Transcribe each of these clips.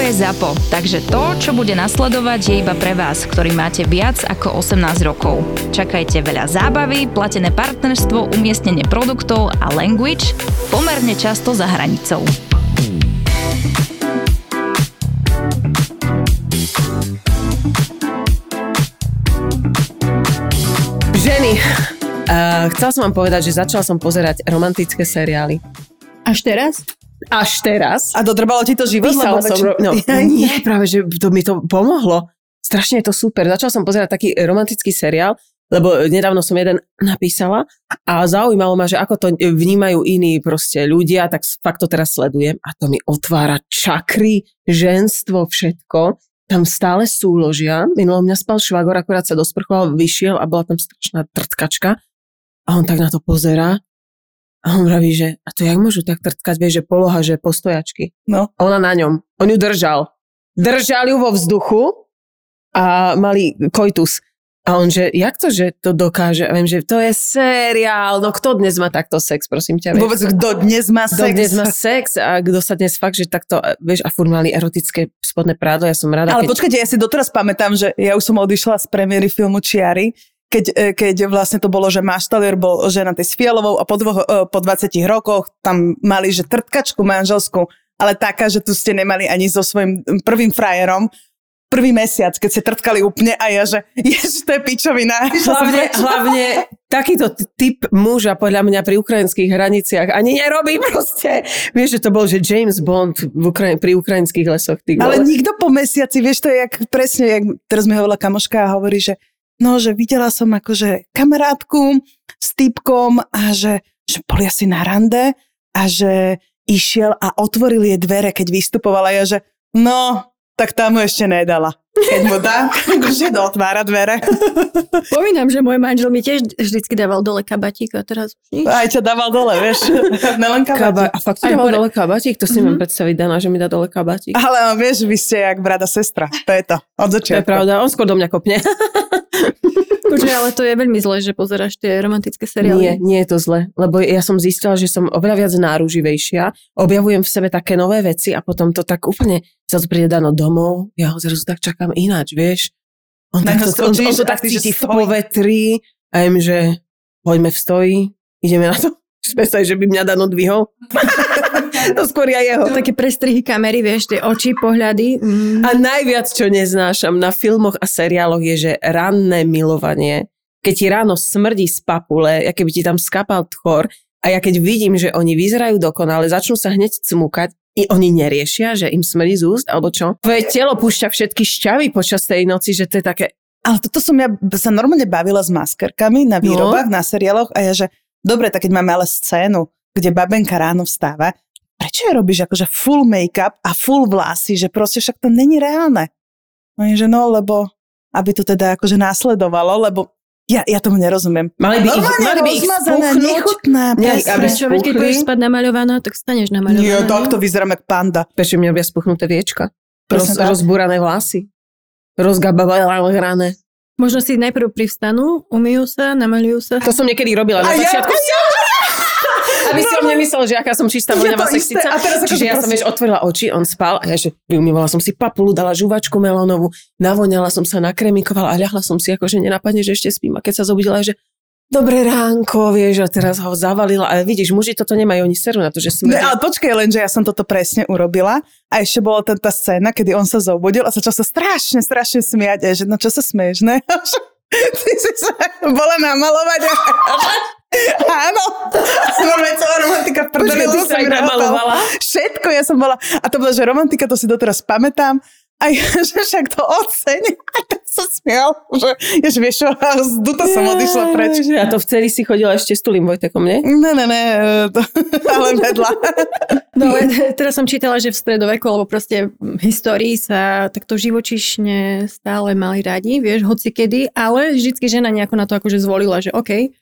je ZAPO, takže to, čo bude nasledovať, je iba pre vás, ktorý máte viac ako 18 rokov. Čakajte veľa zábavy, platené partnerstvo, umiestnenie produktov a language pomerne často za hranicou. Ženy, uh, chcela som vám povedať, že začala som pozerať romantické seriály. Až teraz? Až teraz. A dodrbalo ti to život? Písala som, väčšin- no, nie, práve, že to mi to pomohlo. Strašne je to super. Začala som pozerať taký romantický seriál, lebo nedávno som jeden napísala a zaujímalo ma, že ako to vnímajú iní proste ľudia, tak fakt to teraz sledujem a to mi otvára čakry, ženstvo, všetko. Tam stále súložia. Minulo mňa spal švagor, akorát sa dosprchoval, vyšiel a bola tam strašná trtkačka. A on tak na to pozerá a on vraví, že a to jak môžu tak trtkať, vieš, že poloha, že postojačky. No. Ona na ňom. On ju držal. Držal ju vo vzduchu a mali koitus. A on, že jak to, že to dokáže? A viem, že to je seriál. No kto dnes má takto sex, prosím ťa? vieš? Vôbec kto dnes má Kto sex? dnes má sex a kto sa dnes fakt, že takto, vieš, a furt mali erotické spodné prádlo, ja som rada, Ale keď... počkajte, ja si doteraz pamätám, že ja už som odišla z premiéry filmu Čiary, keď, e, keď vlastne to bolo, že Maštalier bol ženatý s Fialovou a po, dvoch, e, po 20 rokoch tam mali, že trtkačku manželskú, ale taká, že tu ste nemali ani so svojím prvým frajerom, prvý mesiac, keď ste trtkali úplne a ja, že ježiš, to je pičovina. Hlavne, hlavne takýto typ muža podľa mňa pri ukrajinských hraniciach ani nerobí proste. Vieš, že to bol, že James Bond v Ukraj- pri ukrajinských lesoch. Ty Ale nikto po mesiaci, vieš, to je jak, presne, jak teraz mi hovorila kamoška a hovorí, že no, že videla som akože kamarátku s typkom a že, že boli asi na rande a že išiel a otvoril jej dvere, keď vystupovala. Ja, že no, tak tam mu ešte nedala. Keď mu dá, že otvára dvere. Spomínam, že môj manžel mi tiež vždycky dával dole kabatík a teraz nič. Aj ťa dával dole, vieš. Nelen Kaba- kabátik. a fakt ti dával dole kabatík? To si Mhm. mm-hmm. predstaviť, Dana, že mi dá dole kabatík. Ale vieš, vy ste jak brada sestra. To je to. Od To je začiatku. pravda, on skôr do mňa kopne. Počuj, ale to je veľmi zlé, že pozeráš tie romantické seriály. Nie, nie je to zle, lebo ja som zistila, že som oveľa viac náruživejšia, objavujem v sebe také nové veci a potom to tak úplne sa to príde Dano domov, ja ho zrazu tak čakám ináč, vieš. On, tak to, on, on to tak cíti v povetri a im, že poďme v stoji, ideme na to. Predstav, že by mňa Dano dvihol. to skôr ja jeho. Také prestrihy kamery, vieš, tie oči, pohľady. Mm. A najviac, čo neznášam na filmoch a seriáloch je, že ranné milovanie. Keď ti ráno smrdí z papule, ja keby ti tam skapal tchor a ja keď vidím, že oni vyzerajú dokonale, začnú sa hneď cmukať, i oni neriešia, že im smrdí z úst, alebo čo? Tvoje telo púšťa všetky šťavy počas tej noci, že to je také... Ale toto som ja sa normálne bavila s maskerkami na výrobách, no. na seriáloch a ja, že dobre, tak keď máme ale scénu, kde babenka ráno vstáva, prečo je robíš akože full make-up a full vlasy, že proste však to není reálne. No je, že no, lebo aby to teda akože následovalo, lebo ja, ja tomu nerozumiem. Mali by ich, mali by ich spuchnúť. nechutná, presne. aby veď keď budeš spať namaľovaná, tak staneš namaľovaná. Nie, nie? takto vyzerám jak panda. Prečo mi robia spuchnuté viečka? Roz, rozbúrané vlasy. Rozgabavané. Možno si najprv privstanú, umyjú sa, namalujú sa. To som niekedy robila na A ja- začiatku. Aby si o mne myslel, že aká som čistá voňavá isté. sexica. A teraz akože Čiže ja som, prosím- vieš, otvorila oči, on spal a ja, že vyumývala som si papulu, dala žuvačku melónovú, navoňala som sa, nakremikovala a ľahla som si, akože nenapadne, že ešte spím. A keď sa zobudila, že dobré ránko, vieš, a teraz ho zavalila. Ale vidíš, muži toto nemajú, oni serú na to, že Ne, smrdia. ale počkaj len, že ja som toto presne urobila a ešte bola tá, tá scéna, kedy on sa zobudil a začal sa strašne, strašne smiať. A ja, že no čo sa smieš, ne? Ty si sa bola namalovať a... Áno. Normálne celá romantika v prdeli, Počkaj, ty rehotalo. namalovala? Všetko ja som bola. A to bola, že romantika, to si doteraz pamätám. A ja, že však to oceň. A tak sa smial, že jež vieš čo, z duta som odišla preč. A to vtedy si chodila ešte s Tulým Vojtekom, nie? Ne, ne, ne, to, ale vedľa. No ale teraz som čítala, že v stredoveku, alebo proste v histórii sa takto živočišne stále mali radi, vieš, hoci kedy, ale vždycky žena nejako na to akože zvolila, že OK,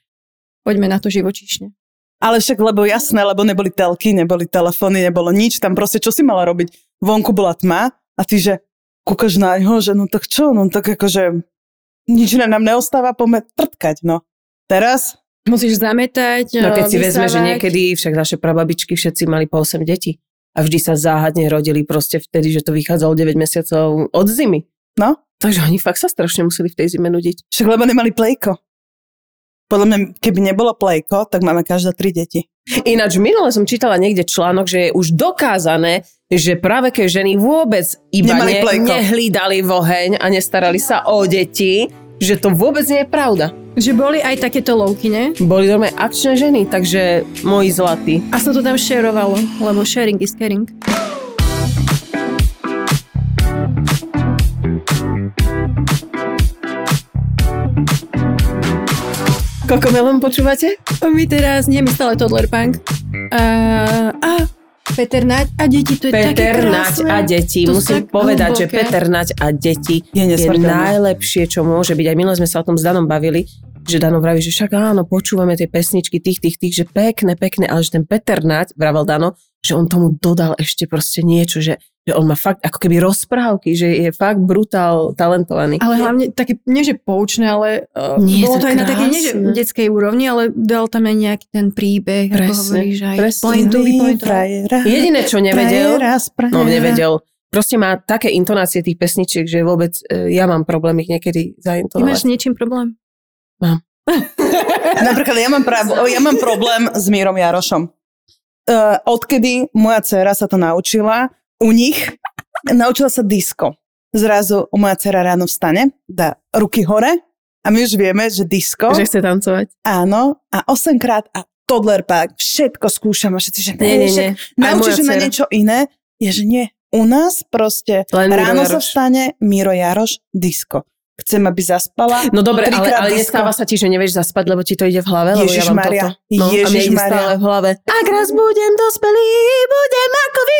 poďme na to živočišne. Ale však, lebo jasné, lebo neboli telky, neboli telefóny, nebolo nič, tam proste čo si mala robiť? Vonku bola tma a ty, že kúkaš na ňo, že no tak čo, no tak akože nič nám neostáva, poďme trtkať, no. Teraz Musíš zametať, No keď si vysávať. vezme, že niekedy však naše prababičky všetci mali po 8 detí a vždy sa záhadne rodili proste vtedy, že to vychádzalo 9 mesiacov od zimy. No. Takže oni fakt sa strašne museli v tej zime nudiť. Však lebo nemali plejko. Podľa mňa, keby nebolo plejko, tak máme každá tri deti. Ináč minule som čítala niekde článok, že je už dokázané, že práve keď ženy vôbec iba Nemali ne, plejko. nehlídali voheň a nestarali sa o deti, že to vôbec nie je pravda. Že boli aj takéto lovky, ne? Boli normálne akčné ženy, takže moji zlatí. A sa to tam šerovalo, lebo sharing is caring. Koľko melom počúvate? My teraz, nie my stále Toddler Punk. A, a Peter Naď a deti, to je také Peter Nať krásne. a deti. To Musím povedať, že hlboké. Peter Nať a deti Je je najlepšie, čo môže byť. Aj minule sme sa o tom s Danom bavili, že Dano vraví, že však áno, počúvame tie pesničky tých, tých, tých, že pekné, pekné, ale že ten Peter Nať, vravel Dano, že on tomu dodal ešte proste niečo, že, že on má fakt ako keby rozprávky, že je fakt brutál talentovaný. Ale hlavne také, nie že poučné, ale uh, Nie, bolo to to aj na takej, nie že detskej úrovni, ale dal tam aj nejaký ten príbeh, ako Presne, hovoríš, aj presne. Frajera, Jediné, čo nevedel, sprajera. no nevedel, proste má také intonácie tých pesničiek, že vôbec e, ja mám problém ich niekedy Ty máš zaintonovať. niečím problém? Napríklad ja mám, prav, ja mám problém s Mírom Jarošom. Uh, odkedy moja dcera sa to naučila, u nich naučila sa disco. Zrazu moja dcera ráno vstane, dá ruky hore a my už vieme, že disco, Že chce tancovať. áno, a 8 krát a toddler park, všetko skúšam a všetci, že Nie, nie, nie. Naučíš na niečo iné, je, že nie. U nás proste Len ráno sa Jaroš. vstane, Miro Jaroš, disco. Chcem, aby zaspala. No dobre, ale, ale nestáva sa ti, že nevieš zaspať, lebo ti to ide v hlave, lebo ja Ježišmaria, toto. No, a mne ide Ježišmaria. stále v hlave. Ak raz budem dospelý, budem ako vy.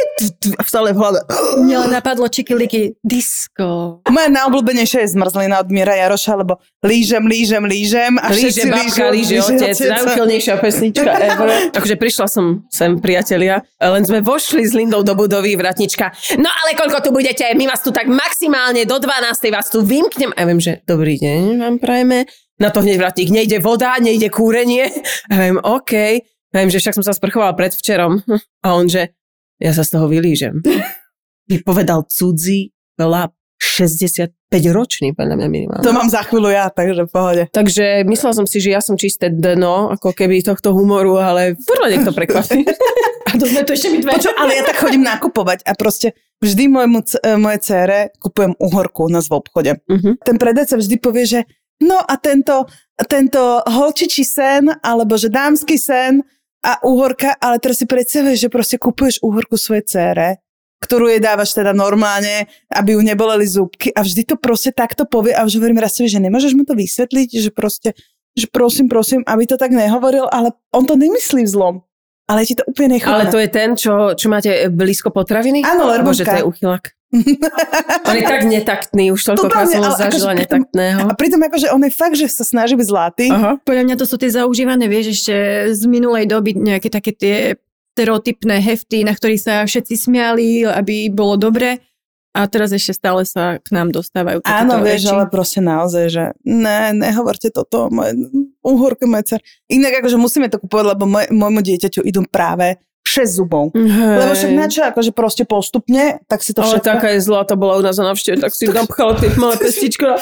A stále v hlave. Mne len napadlo čikiliky disco. Moja najobľúbenejšia je zmrzlina od Mira Jaroša, lebo lížem, lížem, lížem a Líže babka, líže otec, najúchylnejšia pesnička ever. Takže prišla som sem, priatelia, len sme vošli s Lindou do budovy, vratnička. No ale koľko tu budete? My vás tu tak maximálne do 12. vás tu vymknem. Viem, že dobrý deň vám prajeme. Na to hneď vratník, nejde voda, nejde kúrenie. A ja viem, OK. A viem, že však som sa sprchovala predvčerom. A on, že ja sa z toho vylížem. Vypovedal cudzí chlap, 65 ročný, podľa mňa minimálne. To mám za chvíľu ja, takže v pohode. Takže myslela som si, že ja som čisté dno, ako keby tohto humoru, ale furt ma niekto prekvapí. A to sme tu ešte my dva. Počo, ale ja tak chodím nakupovať a proste vždy môjmu, c- e, moje cére kupujem uhorku u nás v obchode. Mhm. Ten predajca vždy povie, že no a tento, tento holčičí sen, alebo že dámsky sen a uhorka, ale teraz si predstavuješ, že proste kupuješ uhorku svojej cére, ktorú jej dávaš teda normálne, aby ju neboleli zúbky a vždy to proste takto povie a už hovorím raz že nemôžeš mu to vysvetliť, že proste, že prosím, prosím, aby to tak nehovoril, ale on to nemyslí v zlom. Ale ti to úplne nechutná. Ale to je ten, čo, čo máte blízko potraviny? Áno, Bože, Lermonka. to je uchylak. On je tak netaktný, už som ho ale zažila akože- netaktného. A pritom akože on je fakt, že sa snaží byť zlatý. Aha. Podľa mňa to sú tie zaužívané, vieš, ešte z minulej doby nejaké také tie stereotypné hefty, na ktorých sa všetci smiali, aby bolo dobre. A teraz ešte stále sa k nám dostávajú Áno, vieš, reči. ale proste naozaj, že ne, nehovorte toto, moje uhorke, moje cer. Inak akože musíme to kúpovať, lebo moj, môjmu dieťaťu idú práve 6 zubov. Lebo však na čo, akože proste postupne, tak si to Ale všetko... taká je zlá, bola u nás na návšteve, tak si napchala tie malé pestičko.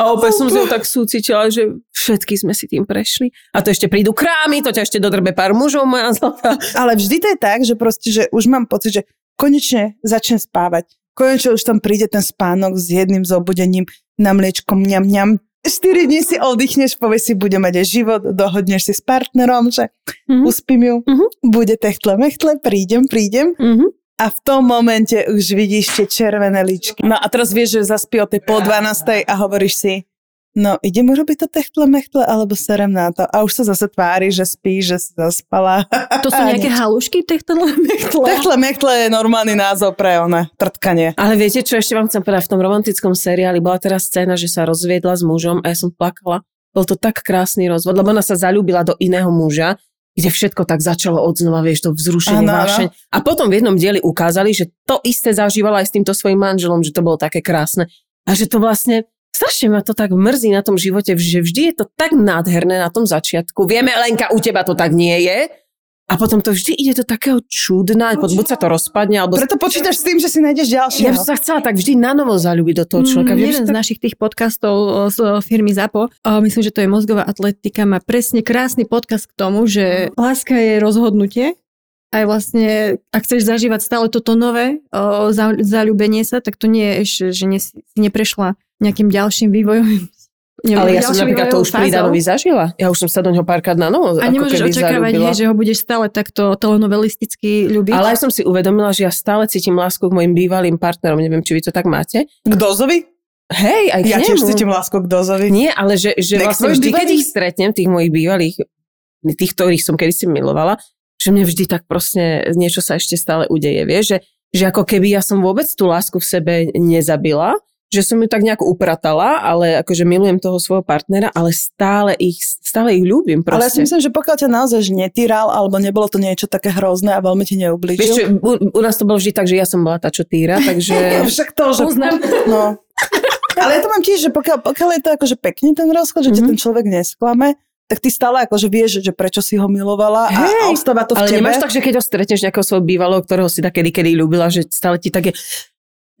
A opäť som si ho tak súcitila, že všetky sme si tým prešli. A to ešte prídu krámy, to ťa ešte dodrbe pár mužov, moja zlatá. Ale vždy to je tak, že proste, že už mám pocit, že konečne začnem spávať. Konečne už tam príde ten spánok s jedným zobudením na mliečkom mňam mňam. 4 dní si oddychneš, povieš si, bude mať aj život, dohodneš si s partnerom, že Mhm. uspím ju, Mhm. bude techtle mechtle, prídem, prídem. Mhm. a v tom momente už vidíš tie červené líčky. No a teraz vieš, že zaspí o tej pol 12 a hovoríš si, no idem urobiť to techtle mechtle, alebo serem na to. A už sa zase tvári, že spí, že si zaspala. To sú nejaké halušky techtle mechtle? Techtle mechtle je normálny názov pre one, trtkanie. Ale viete, čo ešte vám chcem povedať? V tom romantickom seriáli bola teraz scéna, že sa rozviedla s mužom a ja som plakala. Bol to tak krásny rozvod, lebo ona sa zalúbila do iného muža, kde všetko tak začalo odznova, vieš, to vzrušenie, áno. vášeň. A potom v jednom dieli ukázali, že to isté zažívala aj s týmto svojim manželom, že to bolo také krásne. A že to vlastne, strašne ma to tak mrzí na tom živote, že vždy je to tak nádherné na tom začiatku. Vieme, Lenka, u teba to tak nie je. A potom to vždy ide do takého čudna, buď sa to rozpadne, alebo... Preto počítaš s tým, že si nájdeš Ja ďalšieho. by som sa chcela tak vždy na novo zalúbiť do toho človeka. Mm, jeden že z to- našich tých podcastov z firmy ZAPO, myslím, že to je mozgová atletika, má presne krásny podcast k tomu, že láska je rozhodnutie aj vlastne, ak chceš zažívať stále toto nové o, za, zaľúbenie sa, tak to nie je ešte, že ne, si neprešla nejakým ďalším vývojom. neviem, Ale ja som napríklad to už pri. Danovi zažila. Ja už som sa do neho párkrát na novo A nemôžeš očakávať, hej, že ho budeš stále takto telenovelisticky ľúbiť. Ale aj som si uvedomila, že ja stále cítim lásku k mojim bývalým partnerom. Neviem, či vy to tak máte. K dozovi? Hej, aj k Ja nemu. tiež cítim lásku k dozovi. Nie, ale že, že vlastne vždy, keď bývalý? ich stretnem, tých mojich bývalých, tých, ktorých som kedysi milovala, že mne vždy tak proste niečo sa ešte stále udeje, vieš, že, že ako keby ja som vôbec tú lásku v sebe nezabila, že som ju tak nejak upratala, ale akože milujem toho svojho partnera, ale stále ich, stále ich ľúbim Ale ja si proste. myslím, že pokiaľ ťa naozaj netýral, alebo nebolo to niečo také hrozné a veľmi ti Vieš neublížil. čo, u, u, nás to bolo vždy tak, že ja som bola tá, čo týra, takže... Však to, že... Poznám. No. Ale ja to mám tiež, že pokiaľ, pokiaľ je to akože pekný ten rozchod, že mm-hmm. Mhm. ten človek nesklame, tak ty stále akože vieš, že prečo si ho milovala a, a Hej, ostáva to v ale tebe. nemáš tak, že keď ho stretneš nejakého svojho bývalého, ktorého si takedy kedy ľúbila, že stále ti také...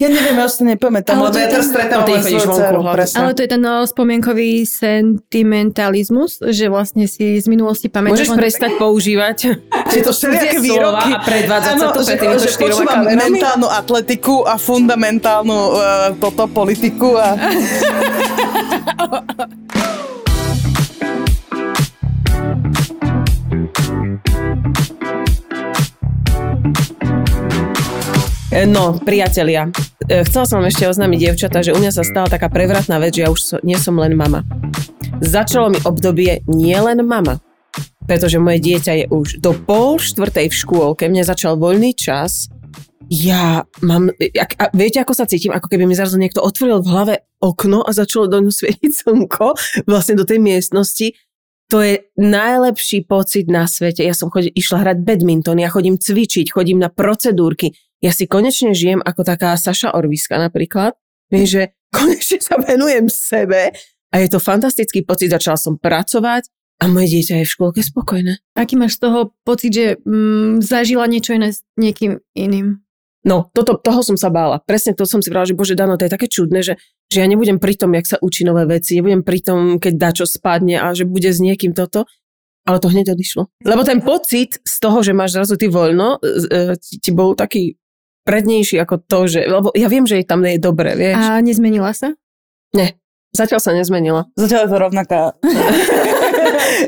Ja neviem, ja si nepamätám, Ale lebo to ja je teraz ten- stretávam ty chodíš vonku. Ale to je ten no, spomienkový sentimentalizmus, že vlastne si z minulosti pamätáš. Môžeš len- prestať používať Tieto všelijaké výroky. a predvádzať sa Áno, to že, pred týmito štyroma kamerami? mentálnu atletiku a fundamentálnu uh, toto politiku a... No, priatelia, chcela som vám ešte oznámiť, dievčatá, že u mňa sa stala taká prevratná vec, že ja už so, nie som len mama. Začalo mi obdobie nie len mama, pretože moje dieťa je už do pol štvrtej v škôlke, mne začal voľný čas, ja mám, ak, a viete, ako sa cítim, ako keby mi zrazu niekto otvoril v hlave okno a začalo do ňu svietiť slnko, vlastne do tej miestnosti. To je najlepší pocit na svete. Ja som chodil, išla hrať badminton, ja chodím cvičiť, chodím na procedúrky. Ja si konečne žijem ako taká Saša Orviska napríklad. Vieš, že konečne sa venujem sebe a je to fantastický pocit. Začala som pracovať a moje dieťa je v škôlke spokojné. Aký máš z toho pocit, že mm, zažila niečo iné s niekým iným? No, toto, toho som sa bála. Presne to som si vrala, že bože, Dano, to je také čudné, že, že ja nebudem pri tom, jak sa učí nové veci, nebudem pri tom, keď dá čo spadne a že bude s niekým toto. Ale to hneď odišlo. Lebo ten pocit z toho, že máš zrazu ty voľno, e, ti bol taký prednejší ako to, že, lebo ja viem, že jej tam nie je dobre, vieš. A... Nezmenila sa? Zatiaľ sa nezmenila. Zatiaľ je to rovnaká.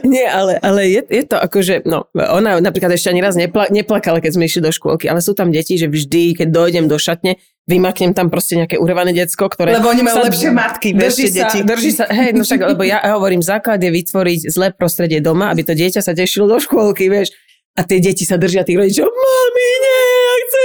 Nie, ale, ale je, je to akože, no, ona napríklad ešte ani raz nepla, neplakala, keď sme išli do škôlky, ale sú tam deti, že vždy, keď dojdem do šatne, vymaknem tam proste nejaké urvané decko, ktoré... Lebo oni majú sa lepšie matky, vieš, Drží tie sa, deti. drží sa, hej, no však, lebo ja hovorím, základ je vytvoriť zlé prostredie doma, aby to dieťa sa tešilo do škôlky, vieš. A tie deti sa držia tých rodičov, mami, nie,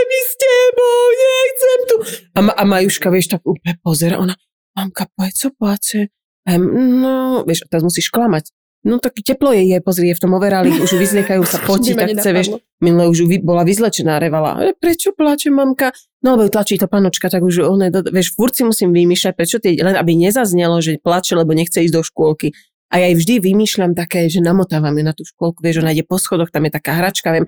ísť s tebou, nechcem tu. A, ma, a Majuška, vieš, tak úplne pozera, ona, mamka, poď, co pláče? A ja, no, vieš, teraz musíš klamať. No tak teplo je, je, pozri, je v tom overáli, už ju vyzliekajú sa ma tak chce, vieš, minule už vy, bola vyzlečená, revala. Prečo plače mamka? No lebo tlačí to panočka, tak už ona, do, vieš, furt si musím vymýšľať, prečo tie, len aby nezaznelo, že plače, lebo nechce ísť do škôlky. A ja jej vždy vymýšľam také, že namotávam ju na tú škôlku, vieš, ona ide po schodoch, tam je taká hračka, viem,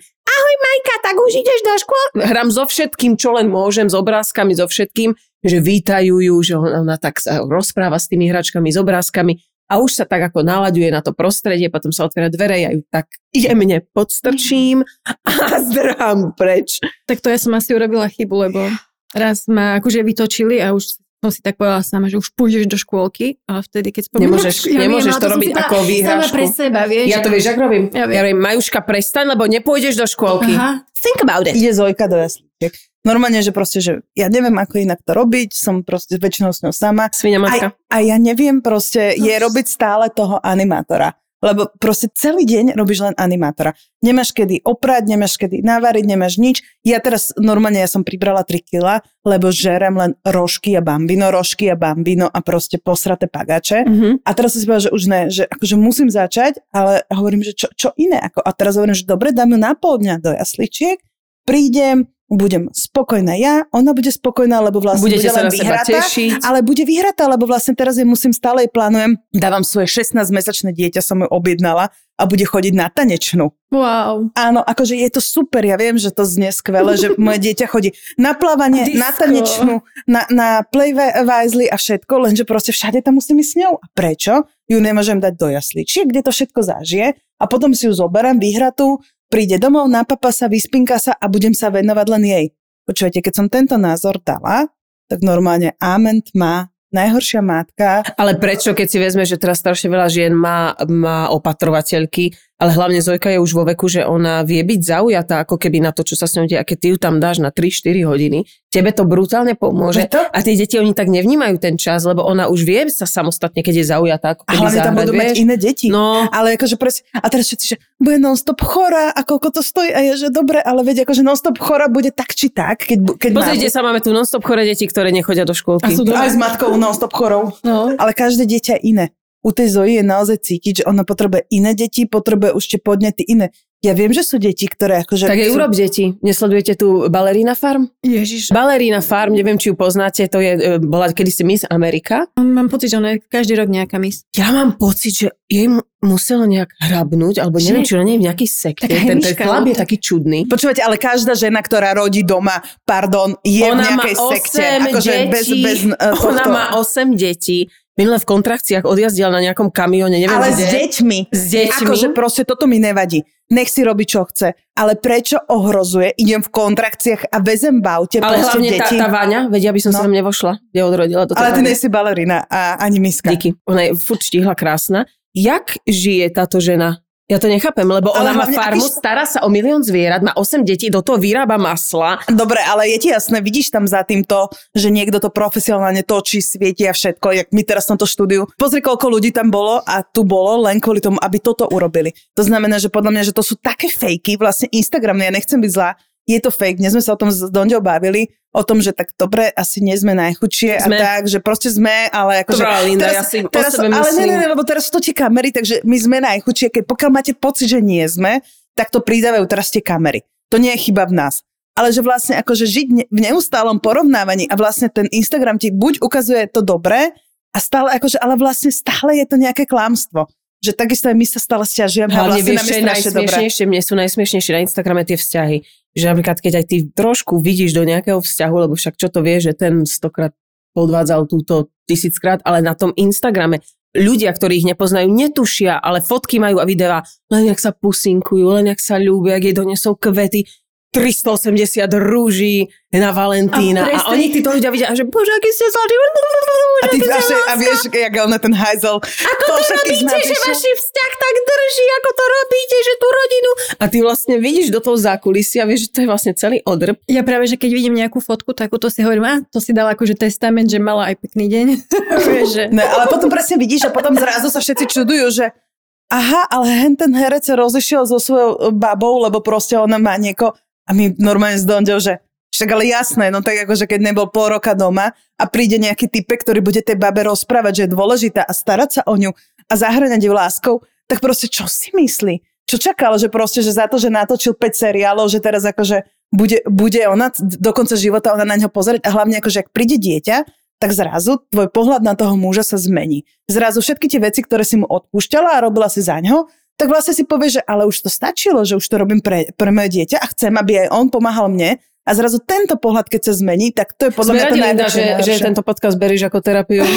Majka, tak už ideš do škôlky. Hrám so všetkým, čo len môžem, s obrázkami, so všetkým, že vítajú ju, že ona, ona tak sa rozpráva s tými hračkami, s obrázkami a už sa tak ako nalaďuje na to prostredie, potom sa otvára dvere, ja ju tak jemne podstrčím a zdrhám preč. Tak to ja som asi urobila chybu, lebo raz ma akože vytočili a už som si tak povedala sama, že už pôjdeš do škôlky a vtedy, keď spomínam... Nemôžeš- nemôžeš to ale som robiť ako výhražku. Sama pre seba, vieš. Ja to vieš, ak robím? Ja viem. Ja robím, Majuška, prestaň, lebo nepôjdeš do škôlky. Aha. Think about it. Ide Zojka do jasličiek. Normálne, že proste, že ja neviem, ako inak to robiť, som proste väčšinou s ňou sama. Svinia A, matka. a ja neviem proste je robiť stále toho animátora. Lebo proste celý deň robíš len animátora. Nemáš kedy oprať, nemáš kedy navariť, nemáš nič. Ja teraz normálne ja som pribrala 3 kila, lebo žerem len rožky a bambino, rožky a bambino a proste posraté pagače. Mhm. A teraz som si povedala, že už ne, že akože musím začať, ale hovorím, že čo, čo iné. Ako, a teraz hovorím, že dobre, dám ju na pol dňa do jasličiek, prídem, budem spokojná ja, ona bude spokojná, lebo vlastne Budete bude sa len na seba vyhratá, tešiť. ale bude vyhratá, lebo vlastne teraz jej musím stále jej plánujem, dávam svoje 16-mesačné dieťa, som ju objednala a bude chodiť na tanečnú. Wow. Áno, akože je to super, ja viem, že to znie skvelé, že moje dieťa chodí na plávanie, Disco. na tanečnú, na, na play Wisely a všetko, lenže proste všade tam musím ísť s ňou. A prečo? Ju nemôžem dať do jasličiek, kde to všetko zažije a potom si ju zoberiem vyhratú, príde domov, napapa sa, vyspinka sa a budem sa venovať len jej. Počujete, keď som tento názor dala, tak normálne amen má najhoršia matka. Ale prečo, keď si vezme, že teraz strašne veľa žien má, má opatrovateľky, ale hlavne Zojka je už vo veku, že ona vie byť zaujatá ako keby na to, čo sa s ňou deje. A keď ty ju tam dáš na 3-4 hodiny, tebe to brutálne pomôže. Preto? A tie deti, oni tak nevnímajú ten čas, lebo ona už vie sa samostatne, keď je zaujatá, ako A keby hlavne tam budú mať vieš. iné deti. No, Ale akože presne, a teraz všetci, že bude non-stop chorá a koľko to stojí a je, že dobre, ale veď akože non-stop chorá bude tak či tak, keď, keď pozrite sa, máme tu non-stop chore deti, ktoré nechodia do škôlky. A sú Aj s matkou non-stop chorou. No. Ale každé dieťa iné. U tej Zoji je naozaj cítiť, že ona potrebuje iné deti, potrebuje už tie podnety iné. Ja viem, že sú deti, ktoré akože... Tak jej sú- urob deti. Nesledujete tu Ballerina Farm? Ježiš. Ballerina Farm, neviem, či ju poznáte, to je, e, bola kedysi Miss Amerika. Mám pocit, že ona je každý rok nejaká mis. Ja mám pocit, že jej mu- muselo nejak hrabnúť, alebo neviem, či ona je v nejakej sekte. Taká Ten, ten chlap je taký čudný. Počúvate, ale každá žena, ktorá rodí doma, pardon, je v Ona má nejakej 8 sekte. Akože bez, bez uh, ona tohto. má 8 detí. Minule v kontrakciách odjazdila na nejakom kamióne, neviem Ale s kde. deťmi. S deťmi. Akože proste toto mi nevadí. Nech si robí, čo chce. Ale prečo ohrozuje? Idem v kontrakciách a vezem v aute ale hlavne tá, deti. tá Váňa, vedia, aby som sa No. tam nevošla, kde odrodila. Do Ale ty nejsi balerina a ani miska. Díky. Ona je furt štíhla krásna. Jak žije táto žena? Ja to nechápem, lebo Ale ona má farmu, aký- stará sa o milión zvierat, má 8 detí, do toho vyrába masla. Dobre, ale je ti jasné, vidíš tam za týmto, že niekto to profesionálne točí, svieti a všetko, jak my teraz v tomto štúdiu. Pozri, koľko ľudí tam bolo a tu bolo len kvôli tomu, aby toto urobili. To znamená, že podľa mňa, že to sú také fejky, vlastne Instagram, ja nechcem byť zlá, je to fake. Dnes sme sa o tom s Donďou bavili, o tom, že tak dobre, asi nie sme najchudšie Sme. a tak, že proste sme, ale akože... Dobrá, Linda, ja si o sebe ale myslím- nie, nie, lebo teraz sú to tie kamery, takže my sme najchudšie, keď pokiaľ máte pocit, že nie sme, tak to pridávajú teraz tie kamery. To nie je chyba v nás. Ale že vlastne akože žiť ne- v neustálom porovnávaní a vlastne ten Instagram ti buď ukazuje to dobré a stále akože, ale vlastne stále je to nejaké klamstvo. Že takisto aj my sa stále stiažujeme Hlavne vlastne vieš, čo je najsmiešnejšie, mne sú najsmiešnejšie na Instagrame tie vzťahy. Že napríklad, keď aj ty trošku vidíš do nejakého vzťahu, lebo však čo to vie, že ten stokrát podvádzal túto tisíckrát, ale na tom Instagrame ľudia, ktorí ich nepoznajú, netušia, ale fotky majú a videá, len jak sa pusinkujú, len jak sa ľúbia, jak jej donesou kvety, 380 rúží na Valentína. A, A a presne- oni títo ľudia vidia, že bože, aký ste zlatý. A, ty, a, že, a vieš, jak on ten hajzel. Ako to robíte, že vaši vzťah tak drží, ako to robíte, že tú rodinu. A ty vlastne vidíš do toho zákulisia, vieš, že to je vlastne celý odrb. Ja práve, že keď vidím nejakú fotku takúto si hovorím, a to si dala akože testament, že mala aj pekný deň. Vieš, že... Ne, ale potom presne vidíš a potom zrazu sa všetci čudujú, že aha, ale hen ten herec sa rozišiel so svojou babou, lebo proste ona má nieko a my normálne s Donďou, že však ale jasné, no tak akože keď nebol pol roka doma a príde nejaký typek, ktorý bude tej babe rozprávať, že je dôležitá a starať sa o ňu a zahrňať ju láskou, tak proste čo si myslí? Čo čakal, že proste, že za to, že natočil 5 seriálov, že teraz akože bude, bude ona do konca života ona na ňo pozerať a hlavne akože ak príde dieťa, tak zrazu tvoj pohľad na toho muža sa zmení. Zrazu všetky tie veci, ktoré si mu odpúšťala a robila si za ňo, tak vlastne si povie, že ale už to stačilo, že už to robím pre, pre moje dieťa a chcem, aby aj on pomáhal mne. A zrazu tento pohľad, keď sa zmení, tak to je podľa Sme mňa to najhoršie, že, že tento podcast berieš ako terapiu.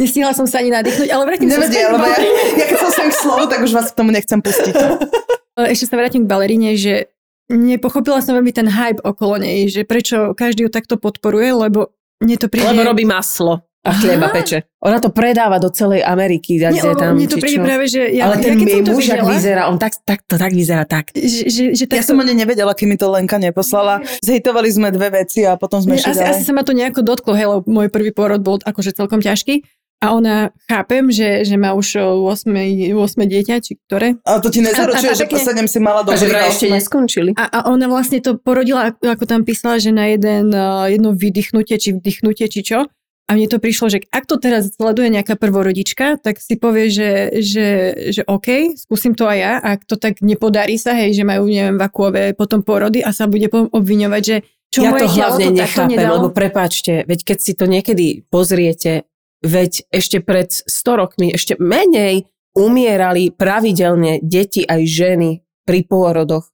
Nestihla som sa ani nadýchnuť, ale vrátim sa Nevedia, lebo ja, ja keď som sem k slovu, tak už vás k tomu nechcem pustiť. Ešte sa vrátim k baleríne, že nepochopila som veľmi ten hype okolo nej, že prečo každý ju takto podporuje, lebo mne to príde... Lebo robí maslo. A chlieba peče. Ona to predáva do celej Ameriky. Nie, kde tam, mne to príde práve, že ja, Ale ten ja to muž, jak videla, vyzerá, on tak, tak, to tak vyzerá tak. že, že, že Ja takto- som ani nevedela, kým mi to Lenka neposlala. Zhejtovali sme dve veci a potom sme išli asi, asi sa ma to nejako dotklo, hej, lebo môj prvý pôrod bol akože celkom ťažký. A ona, chápem, že, že má už o, 8, 8 dieťa, či ktoré. A to ti nezaručuje, že po pekne- 7 si mala A že ešte neskončili. A, a ona vlastne to porodila, ako tam písala, že na jeden, uh, jedno vydýchnutie, či vdychnutie, či čo. A mne to prišlo, že ak to teraz sleduje nejaká prvorodička, tak si povie, že, že, že OK, skúsim to aj ja. Ak to tak nepodarí sa, hej, že majú, neviem, vakuové potom porody a sa bude obviňovať, že čo ja moje to hlavne to nechápem, nedalo. lebo prepáčte, veď keď si to niekedy pozriete, veď ešte pred 100 rokmi, ešte menej umierali pravidelne deti aj ženy pri pôrodoch.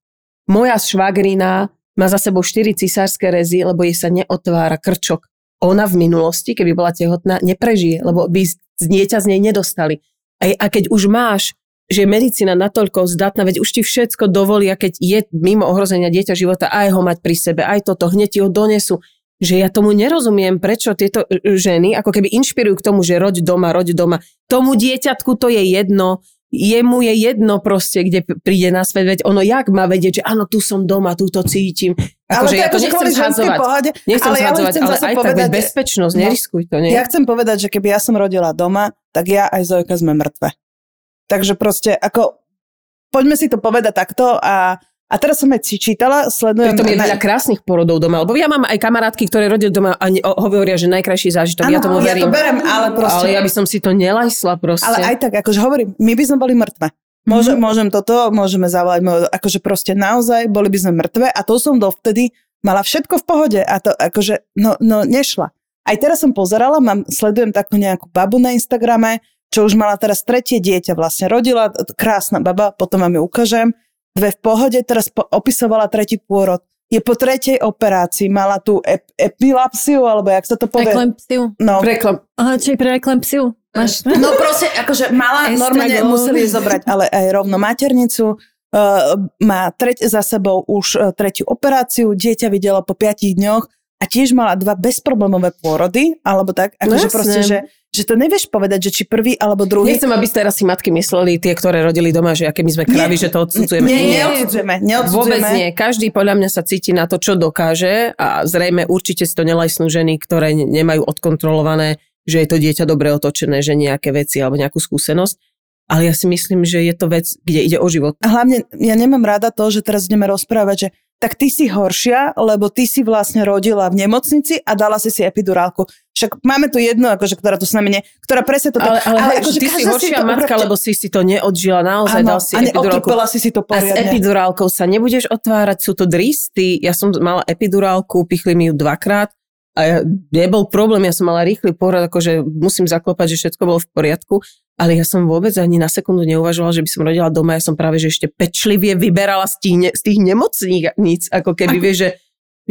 Moja švagrina má za sebou 4 cisárske rezy, lebo jej sa neotvára krčok. Ona v minulosti, keby bola tehotná, neprežije, lebo by dieťa z nej nedostali. A, a keď už máš že je medicína natoľko zdatná, veď už ti všetko dovolia, keď je mimo ohrozenia dieťa života, aj ho mať pri sebe, aj toto, hneď ti ho donesú. Že ja tomu nerozumiem, prečo tieto e, ženy ako keby inšpirujú k tomu, že roď doma, roď doma. Tomu dieťatku to je jedno, jemu je jedno proste, kde príde na svet, veď ono jak má vedieť, že áno, tu som doma, tu to cítim. Akože ja to akože nechcem zhadzovať. pohode, Nechcem ale ja zhadzovať, chcem ale zase aj tak, povedať, veď bezpečnosť, no, neriskuj to, nie? Ja chcem povedať, že keby ja som rodila doma, tak ja aj Zojka sme mŕtve. Takže proste ako, poďme si to povedať takto a, a teraz som aj čítala, sledujem... Pritom je veľa krásnych porodov doma, lebo ja mám aj kamarátky, ktoré rodili doma a ne, hovoria, že najkrajší zážitok, ja Áno, tomu ja to berem, ale proste... Ale ja by som si to nelajsla proste. Ale aj tak, akože hovorím, my by sme boli mŕtve. Môže, mm-hmm. Môžem toto, môžeme zavolať, akože proste naozaj boli by sme mŕtve a to som dovtedy mala všetko v pohode a to akože, no, no nešla. Aj teraz som pozerala, mám, sledujem takú nejakú babu na Instagrame, čo už mala teraz tretie dieťa vlastne, rodila, krásna baba, potom vám ju ukážem, dve v pohode, teraz po, opisovala tretí pôrod. Je po tretej operácii, mala tú ep, epilapsiu, alebo jak sa to povie. Eklempsiu. No, Preklam. Aha, či pre eklempsiu? Máš? No proste, akože mala, Estragol. normálne museli zobrať, ale aj rovno maternicu, uh, má treť za sebou už uh, tretiu operáciu, dieťa videla po 5 dňoch a tiež mala dva bezproblémové pôrody, alebo tak, No akože jasné. proste, že, že to nevieš povedať, že či prvý alebo druhý. Nechcem, aby teraz si matky mysleli, tie, ktoré rodili doma, že aké my sme kravy, že to odsudzujeme. Nie, neodsudzujeme, neodsudzujeme. Vôbec nie. Každý podľa mňa sa cíti na to, čo dokáže a zrejme určite si to nelajsnú ženy, ktoré ne- nemajú odkontrolované, že je to dieťa dobre otočené, že nejaké veci alebo nejakú skúsenosť. Ale ja si myslím, že je to vec, kde ide o život. A hlavne ja nemám rada to, že teraz ideme rozprávať, že tak ty si horšia, lebo ty si vlastne rodila v nemocnici a dala si si epidurálku. Však máme tu jednu, akože, ktorá tu s nami nie, ktorá presne toto... Ale, ale, ale akože ty si horšia to matka, lebo si si to neodžila naozaj, Áno, dal si a epidurálku. si si to A s poriadne. epidurálkou sa nebudeš otvárať, sú to dristy. Ja som mala epidurálku, pichli mi ju dvakrát a nebol problém, ja som mala rýchly porad, akože musím zaklopať, že všetko bolo v poriadku, ale ja som vôbec ani na sekundu neuvažovala, že by som rodila doma, ja som práve že ešte pečlivie vyberala z tých, ne- z tých nemocníc, ako keby vieš, že,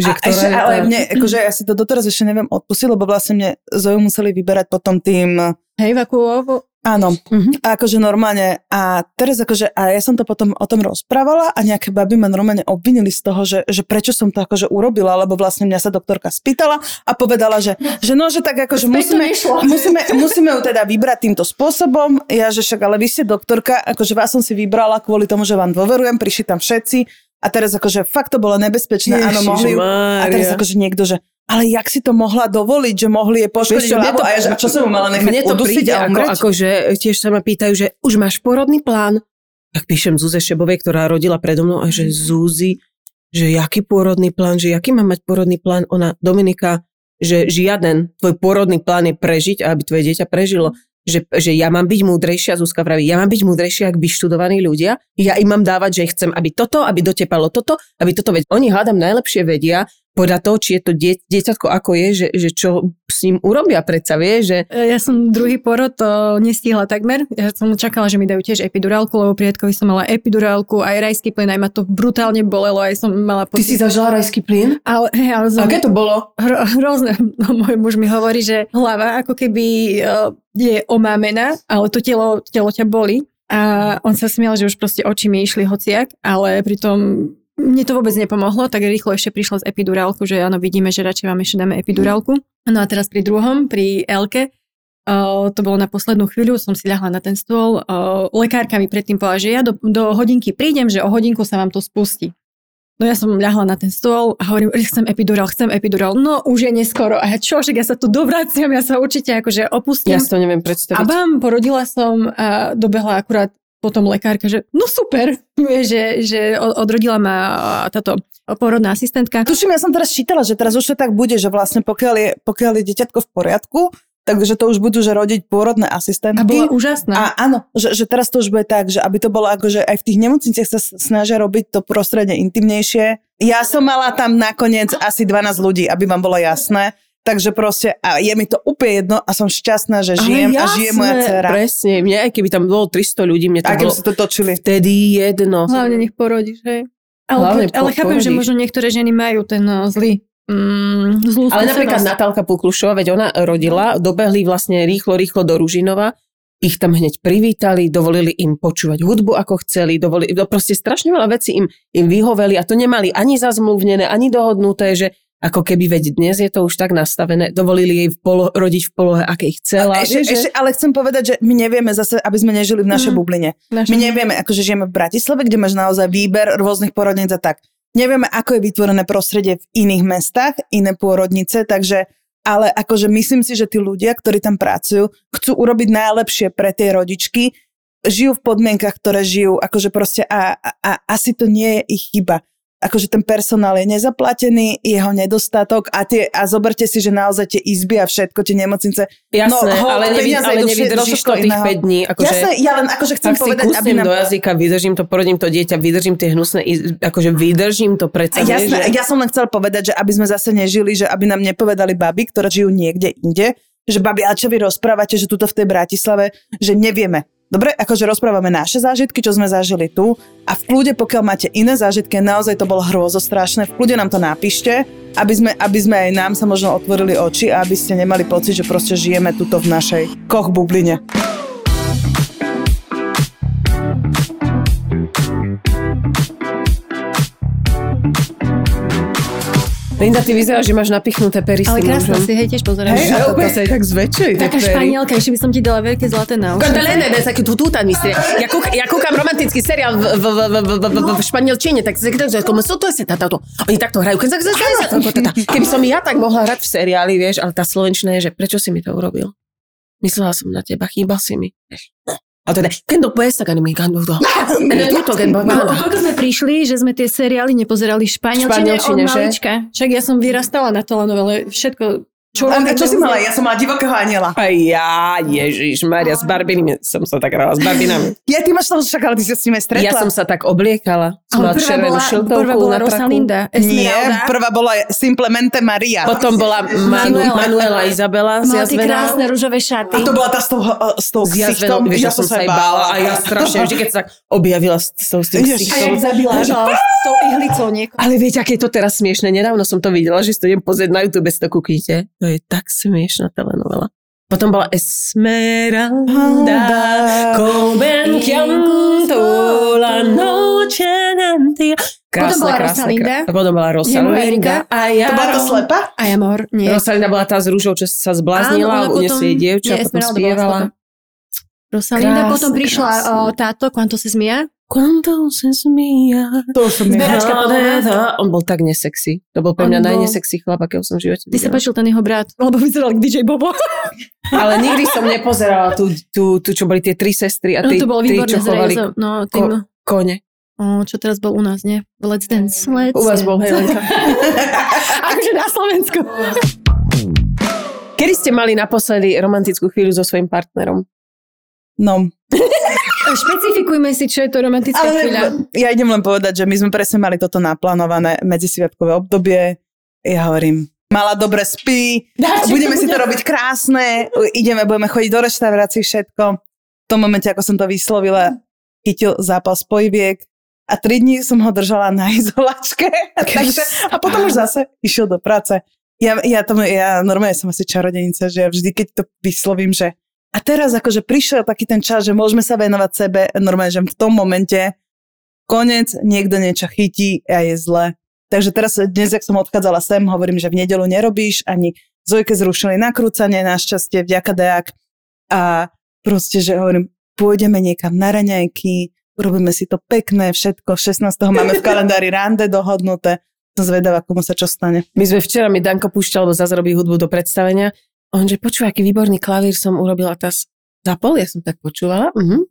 že a ktorá ešte, je ale tá- mne, akože ja si to doteraz ešte neviem odpustiť, lebo vlastne mne Zoju museli vyberať potom tým, Hej, vakuovo. Áno, Mhm. a akože normálne, a teraz akože, a ja som to potom o tom rozprávala a nejaké baby ma normálne obvinili z toho, že, že prečo som to akože urobila, lebo vlastne mňa sa doktorka spýtala a povedala, že, že no, že tak akože musíme, musíme, musíme ju teda vybrať týmto spôsobom, ja, že však, ale vy ste doktorka, akože vás som si vybrala kvôli tomu, že vám dôverujem, prišli tam všetci a teraz akože fakt to bolo nebezpečné, áno, mohli ju, a teraz akože niekto, že ale jak si to mohla dovoliť, že mohli je poškodiť čo, hlavu to- a ja, a čo som mu mala nechať Mne to udusiť príde a ako, umrieť? ako, že tiež sa ma pýtajú, že už máš porodný plán? Tak píšem Zuze Šebovej, ktorá rodila predo mnou a že Zúzi, že jaký pôrodný plán, že jaký má mať porodný plán? Ona, Dominika, že žiaden tvoj porodný plán je prežiť aby tvoje dieťa prežilo. Že, že ja mám byť múdrejšia, Zuzka vraví, ja mám byť múdrejšia, ak vyštudovaní ľudia. Ja im mám dávať, že chcem, aby toto, aby dotepalo toto, aby toto, veď oni hádam najlepšie vedia, podľa toho, či je to die, dieťatko ako je, že, že čo s ním urobia predsa, vie, že Ja som druhý porod to nestihla takmer. Ja som čakala, že mi dajú tiež epidurálku, lebo priedkovi som mala epidurálku, aj rajský plyn, aj ma to brutálne bolelo, aj som mala Ty si zažila rajský plyn? Ale, hej, ale som, Aké to bolo? hro, hrozné. No, môj muž mi hovorí, že hlava ako keby uh, je omámená, ale to telo, telo ťa boli. A on sa smial, že už proste oči mi išli hociak, ale pritom mne to vôbec nepomohlo, tak rýchlo ešte prišla z epidurálku, že áno, vidíme, že radšej vám ešte dáme epidurálku. No a teraz pri druhom, pri Elke, Uh, to bolo na poslednú chvíľu, som si ľahla na ten stôl. Uh, lekárka mi predtým povedala, že ja do, do hodinky prídem, že o hodinku sa vám to spustí. No ja som ľahla na ten stôl a hovorím, že chcem epidural, chcem epidural. No už je neskoro. A ja čo, že ja sa tu dovraciam, ja sa určite akože opustím. Ja si to neviem predstaviť. A bám, porodila som a dobehla akurát potom lekárka, že no super, že, že odrodila ma táto porodná asistentka. Tuším, ja som teraz čítala, že teraz už to tak bude, že vlastne pokiaľ je, pokiaľ je dieťatko v poriadku, takže to už budú, že rodiť pôrodné asistentky. A bola úžasná. A áno, že, že teraz to už bude tak, že aby to bolo ako, že aj v tých nemocniciach sa snažia robiť to prostredie intimnejšie. Ja som mala tam nakoniec asi 12 ľudí, aby vám bolo jasné. Takže proste, a je mi to úplne jedno a som šťastná, že žijem a žije moja dcera. Presne, mne aj keby tam bolo 300 ľudí, mne to A bolo sa to točili. vtedy jedno. Hlavne nech porodíš, hej. Ale, Hlavne po, ale po- chápem, že porodíš. možno niektoré ženy majú ten uh, zlý, mm, zlú Ale napríklad. Natálka Puklušová, veď ona rodila, dobehli vlastne rýchlo, rýchlo do Ružinova, ich tam hneď privítali, dovolili im počúvať hudbu, ako chceli, dovolili, no proste strašne veľa vecí im, im vyhoveli a to nemali ani zazmluvnené, ani dohodnuté, že ako keby, veď dnes je to už tak nastavené, dovolili jej v polo, rodiť v polohe, akej chcela. Ešte, vieš, že- ešte, ale chcem povedať, že my nevieme zase, aby sme nežili v našej Mhm. bubline. Naša- My nevieme, akože žijeme v Bratislave, kde máš naozaj výber rôznych porodníc a tak. Nevieme, ako je vytvorené prostredie v iných mestách, iné pôrodnice, takže ale akože myslím si, že tí ľudia, ktorí tam pracujú, chcú urobiť najlepšie pre tie rodičky, žijú v podmienkach, ktoré žijú, akože proste a, a, a asi to nie je ich chyba. Akože ten personál je nezaplatený, jeho nedostatok a, tie, a zoberte si, že naozaj tie izby a všetko, tie nemocnice, Jasné, no, hold, ale, peniaze ale nevydržíš to tých iného. 5 dní. Akože, Jasné, ja len akože chcem ak si povedať, aby kúsnem nám... do jazyka, vydržím to, porodím to dieťa, vydržím tie hnusné, iz- akože vydržím to predsa. Jasné, že... ja som len chcel povedať, že aby sme zase nežili, že aby nám nepovedali baby, ktoré žijú niekde inde, že babi, a čo vy rozprávate, že tuto v tej Bratislave, že nevieme. Dobre, akože rozprávame naše zážitky, čo sme zažili tu a v kľude, pokiaľ máte iné zážitky, naozaj to bolo hrozostrašné, v kľude nám to napíšte, aby sme, aby sme aj nám sa možno otvorili oči a aby ste nemali pocit, že proste žijeme tuto v našej koch bubline. Linda, ty vyzeráš, že máš napichnuté pery Ale krásne si, hej, tiež pozerám. Hej, a to, to sa aj tak zväčšuje. tie Taká španielka, ešte by som ti dala veľké zlaté na uši. Kondalene, ne, taký tu tútan mi strie. Ja, kúk, ja kúkam romantický seriál v, v, v, v, v, v, v španielčine, tak tak- tak- como sú to je táto. Oni takto hrajú. Sa- sa- sa- sa- Keby som ja tak mohla hrať v seriáli, vieš, ale tá slovenčina je, že prečo si mi to urobil? Myslela som na teba, chýbal si mi. A teda, keď puedes sacar mi canto to. Tuto, keď No, koľko sme prišli, že sme tie seriály nepozerali v španielčine, Španielčine, od malička. Však ja som vyrastala na telenovele, všetko, čo A robíme čo si mala? Ja som mala divokého aniela. A ja, Ježiš Maria, s Barbinami som sa tak hrala, s Barbinami. Ja, ty máš toho však, ale ty si sa s aj stretla. Ja som sa tak obliekala. Som Ale prvá bola, prvá bola. Rosalinda, Nie, prvá bola Simplemente Maria. Potom bola Manu, Manuela. Manuela Izabela Mala tie krásne rúžové šaty. A to bola tá s tou, uh, s tou ksichtom. vieš, ja som sa aj bála a ja strašne, vždy keď sa tak objavila s, tým Ježiš. A jak ksichtom. zabila tou ihlicou niekoho. Ale viete, aké je to teraz smiešne? Nedávno som to videla, že si to idem pozrieť na YouTube, si to kúknite. To je tak smiešná telenovela. Potom bola Esmeralda, chianto la noche antigua. Potom bola Rosalinda. krásna. Potom bola Rosalinda. A ja... To bola to slepa? A ja mor, nie. Rosalinda bola tá s rúžou, čo sa zbláznila, Áno, ona unesli jej dievča, nie, potom Esmeralda spievala. Rosalinda, Krásne, potom prišla krásne. o, táto, Quanto se smia. Se smía. To som ja. On bol tak nesexy. To bol pre mňa bol- najnesexy chlap, akého som v živote Ty sa páčil ten jeho brat, lebo vyzeral DJ Bobo. Ale nikdy som nepozerala tú, tú, tú, čo boli tie tri sestry a No tí, to bolo výborné čo chovali. No, tým, ko- kone. o, čo teraz bol u nás, nie? Let's Dance. Let's U vás dance. bol Helenka. akože na Slovensku. Kedy ste mali naposledy romantickú chvíľu so svojím partnerom? No, Špecifikujme si, čo je to romantická chvíľa. ale ja idem len povedať, že my sme presne mali toto naplánované medzisviatkové obdobie. Ja hovorím, mala dobre spí, budeme si to robiť krásne, ideme, budeme chodiť do reštaurácií, všetko. V tom momente, ako som to vyslovila, chytil zápal spojiviek a tri dní som ho držala na izolačke. Takže, a potom už zase išiel do práce. Ja, ja, tomu, ja normálne som asi čarodenica, že ja vždy, keď to vyslovím, že a teraz akože prišiel taký ten čas, že môžeme sa venovať sebe, normálne, že v tom momente konec, niekto niečo chytí a je zle. Takže teraz dnes, ak som odchádzala sem, hovorím, že v nedelu nerobíš, ani Zojke zrušili nakrúcanie, našťastie, vďaka dejak. A proste, že hovorím, pôjdeme niekam na raňajky, urobíme si to pekné, všetko. 16. máme v kalendári rande dohodnuté. Som zvedavá, komu sa čo stane. My sme včera, mi Danko púšťal, lebo zase robí hudbu do predstavenia. On, že počúva, aký výborný klavír som urobila. Tá zapol, ja som tak počúvala. Uh-huh.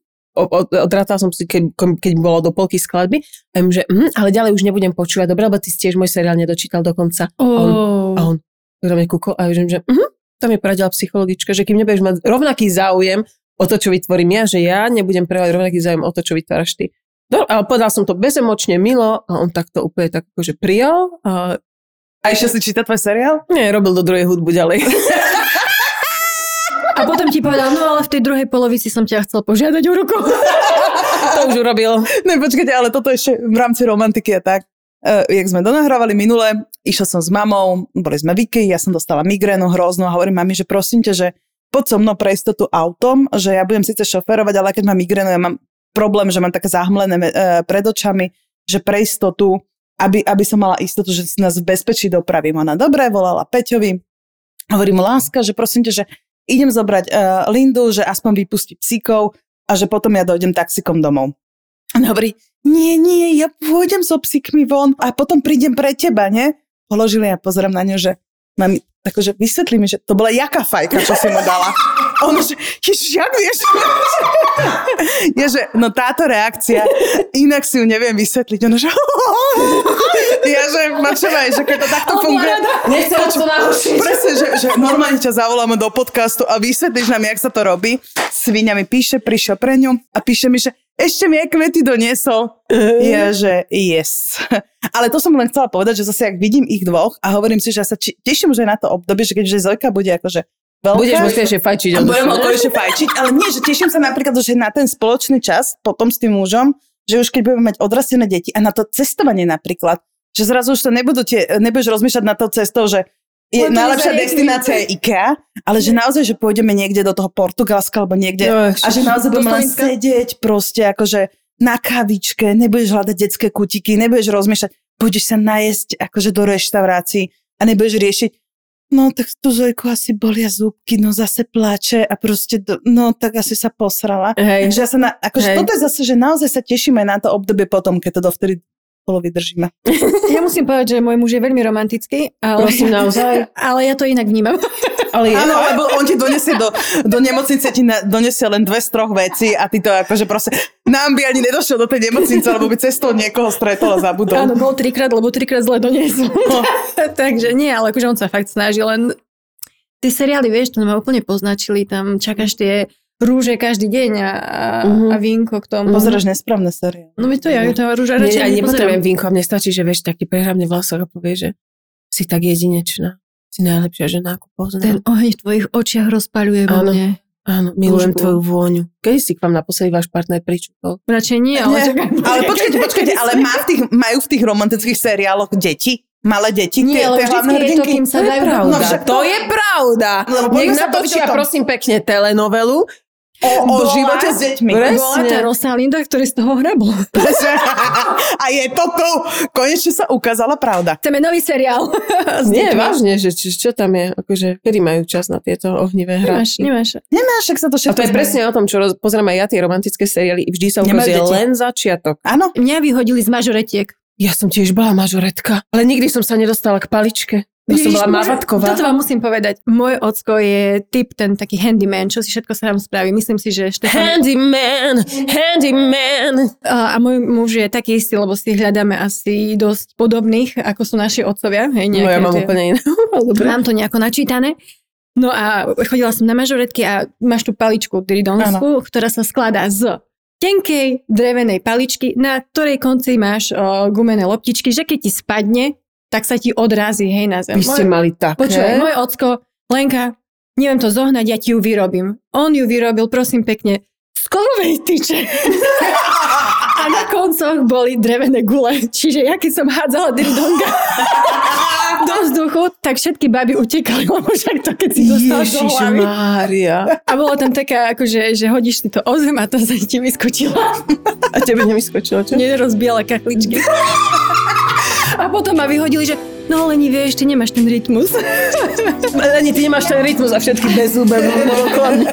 Odrátala som si, keď, keď bolo do polky skladby. A im, že, uh, ale ďalej už nebudem počúvať. Dobre, lebo ty si tiež môj seriál nedočítal do konca. Oh. A on, a on mi kúkol a že, že uh-huh, to mi poradila psychologička, že kým nebudeš mať rovnaký záujem o to, čo vytvorím ja, že ja nebudem prejavať rovnaký záujem o to, čo vytváraš ty. No, ale povedal som to bezemočne, milo a on takto úplne tak akože prijal. A, a ešte si číta tvoj seriál? Nie, robil do druhej hudbu ďalej. A potom ti povedal, no ale v tej druhej polovici som ťa chcel požiadať o ruku. to už urobil. No počkajte, ale toto ešte v rámci romantiky a tak. Uh, jak sme donahrávali minule, išla som s mamou, boli sme v ja som dostala migrénu hroznú a hovorím mami, že prosím ťa, že poď so mnou pre istotu autom, že ja budem síce šoferovať, ale keď mám migrénu, ja mám problém, že mám také zahmlené uh, pred očami, že pre istotu, aby, aby som mala istotu, že nás v bezpečí dopravím. Ona dobre, volala Peťovi, hovorím láska, že prosím ťa, že idem zobrať uh, Lindu, že aspoň vypustí psíkov a že potom ja dojdem taxikom domov. On hovorí, nie, nie, ja pôjdem so psíkmi von a potom prídem pre teba, ne? Položili a pozerám na ňu, že mám, akože vysvetlí mi, že to bola jaká fajka, čo si mu dala. Ono, že ježiš, jak vieš? je, že no táto reakcia, inak si ju neviem vysvetliť. Ono, že ja, že mačevaj, že keď to takto funguje. Nechcem to naučiť. Presne, že, že normálne ťa zavoláme do podcastu a vysvetlíš nám, jak sa to robí. Svíňa mi píše, prišiel pre ňu a píše mi, že ešte mi aj kvety doniesol. Ja, že yes. Ale to som len chcela povedať, že zase ak vidím ich dvoch a hovorím si, že ja sa či, teším už aj na to obdobie, že keďže Zojka bude akože veľká. Budeš musieť ešte fajčiť. A budem ešte fajčiť, ale nie, že teším sa napríklad, že na ten spoločný čas potom s tým mužom, že už keď budeme mať odrastené deti a na to cestovanie napríklad, že zrazu už to nebudú tie, nebudeš rozmýšľať na to cestou, že je no, najlepšia destinácia je IKEA, ale že naozaj, že pôjdeme niekde do toho Portugalska alebo niekde no, a že naozaj budeme len sedieť proste akože na kavičke, nebudeš hľadať detské kutiky, nebudeš rozmýšľať, budeš sa najesť akože do reštaurácií a nebudeš riešiť, no tak tu Zojku asi bolia zúbky, no zase plače a proste, do, no tak asi sa posrala. Hej. Že ja sa na, akože Hej. toto je zase, že naozaj sa tešíme na to obdobie potom, keď to dovtedy spolu vydržíme. Ja musím povedať, že môj muž je veľmi romantický. Ale, Prosím, naozaj. Ale ja to inak vnímam. Ale je. Áno, lebo on ti donesie do, do nemocnice, ti na, donesie len dve z troch vecí a ty to akože proste, nám by ani nedošiel do tej nemocnice, lebo by cestou niekoho stretol a zabudol. Áno, bol trikrát, lebo trikrát zle doniesol. No. Takže nie, ale akože on sa fakt snaží, len tie seriály, vieš, to ma úplne poznačili, tam čakáš tie rúže každý deň a, uh-huh. a vínko k tomu. Pozeráš nesprávne série. No mi to ja, to rúža radšej Nie, nepotrebujem vínko, a mne stačí, že vieš, taký prehramne vlasok a povie, že si tak jedinečná. Si najlepšia žena, ako poznám. Ten oheň v tvojich očiach rozpaľuje vo mne. Áno, milujem Túžbu. tvoju vôňu. Kedy si k vám naposledy váš partner pričúkol? Radšej nie, ale... Nie, ale počkajte, počkajte, ale má v tých, majú v tých romantických seriáloch deti? Malé deti? Nie, ale vždycky je to, kým sa dajú... No však to je pravda. Lebo Nech natočia, prosím pekne, telenovelu, O, o živote s deťmi. Bola tá Rosalinda, ktorý z toho hrabol. A je to tu. Konečne sa ukázala pravda. Chceme nový seriál. Nie, vážne, že či, čo tam je, akože, kedy majú čas na tieto ohnivé hráčky. Nemáš, nemáš. Nemáš, ak sa to všetko A to je presne o tom, čo roz, pozerám aj ja tie romantické seriály. Vždy sa ukazuje len začiatok. Áno. Mňa vyhodili z mažoretiek. Ja som tiež bola mažoretka, ale nikdy som sa nedostala k paličke. Ja som bola Mavatková. Toto vám musím povedať. Môj ocko je typ ten taký handyman, čo si všetko sám spraví. Myslím si, že Štefan... Handyman, handyman. A, a môj muž je taký istý, lebo si hľadáme asi dosť podobných, ako sú naši otcovia. Hej, no ja mám tie... úplne iné. Mám to nejako načítané. No a chodila som na mažoretky a máš tú paličku diridonsku, ktorá sa skladá z tenkej drevenej paličky, na ktorej konci máš o, gumené loptičky, že keď ti spadne, tak sa ti odrazí, hej, na zem. Vy ste mali také? Počuj, môj ocko, Lenka, neviem to zohnať, ja ti ju vyrobím. On ju vyrobil, prosím pekne, z kovovej tyče. A na koncoch boli drevené gule. Čiže ja keď som hádzala dirdonga do vzduchu, tak všetky baby utekali, lebo však to keď si dostal do hlavy. Mária. A bolo tam taká, akože, že hodíš si to o zem a to sa ti vyskočila. A tebe nevyskočilo, čo? Nerozbiela kachličky. A potom ma vyhodili, že no Leni, vieš, ty nemáš ten rytmus. Leni, ty nemáš ten rytmus a všetky bez zúbe okolo mňa.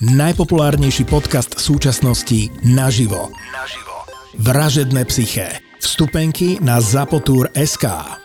najpopulárnejší podcast súčasnosti naživo. Naživo. Vražedné psyché. Vstupenky na Zapotur SK.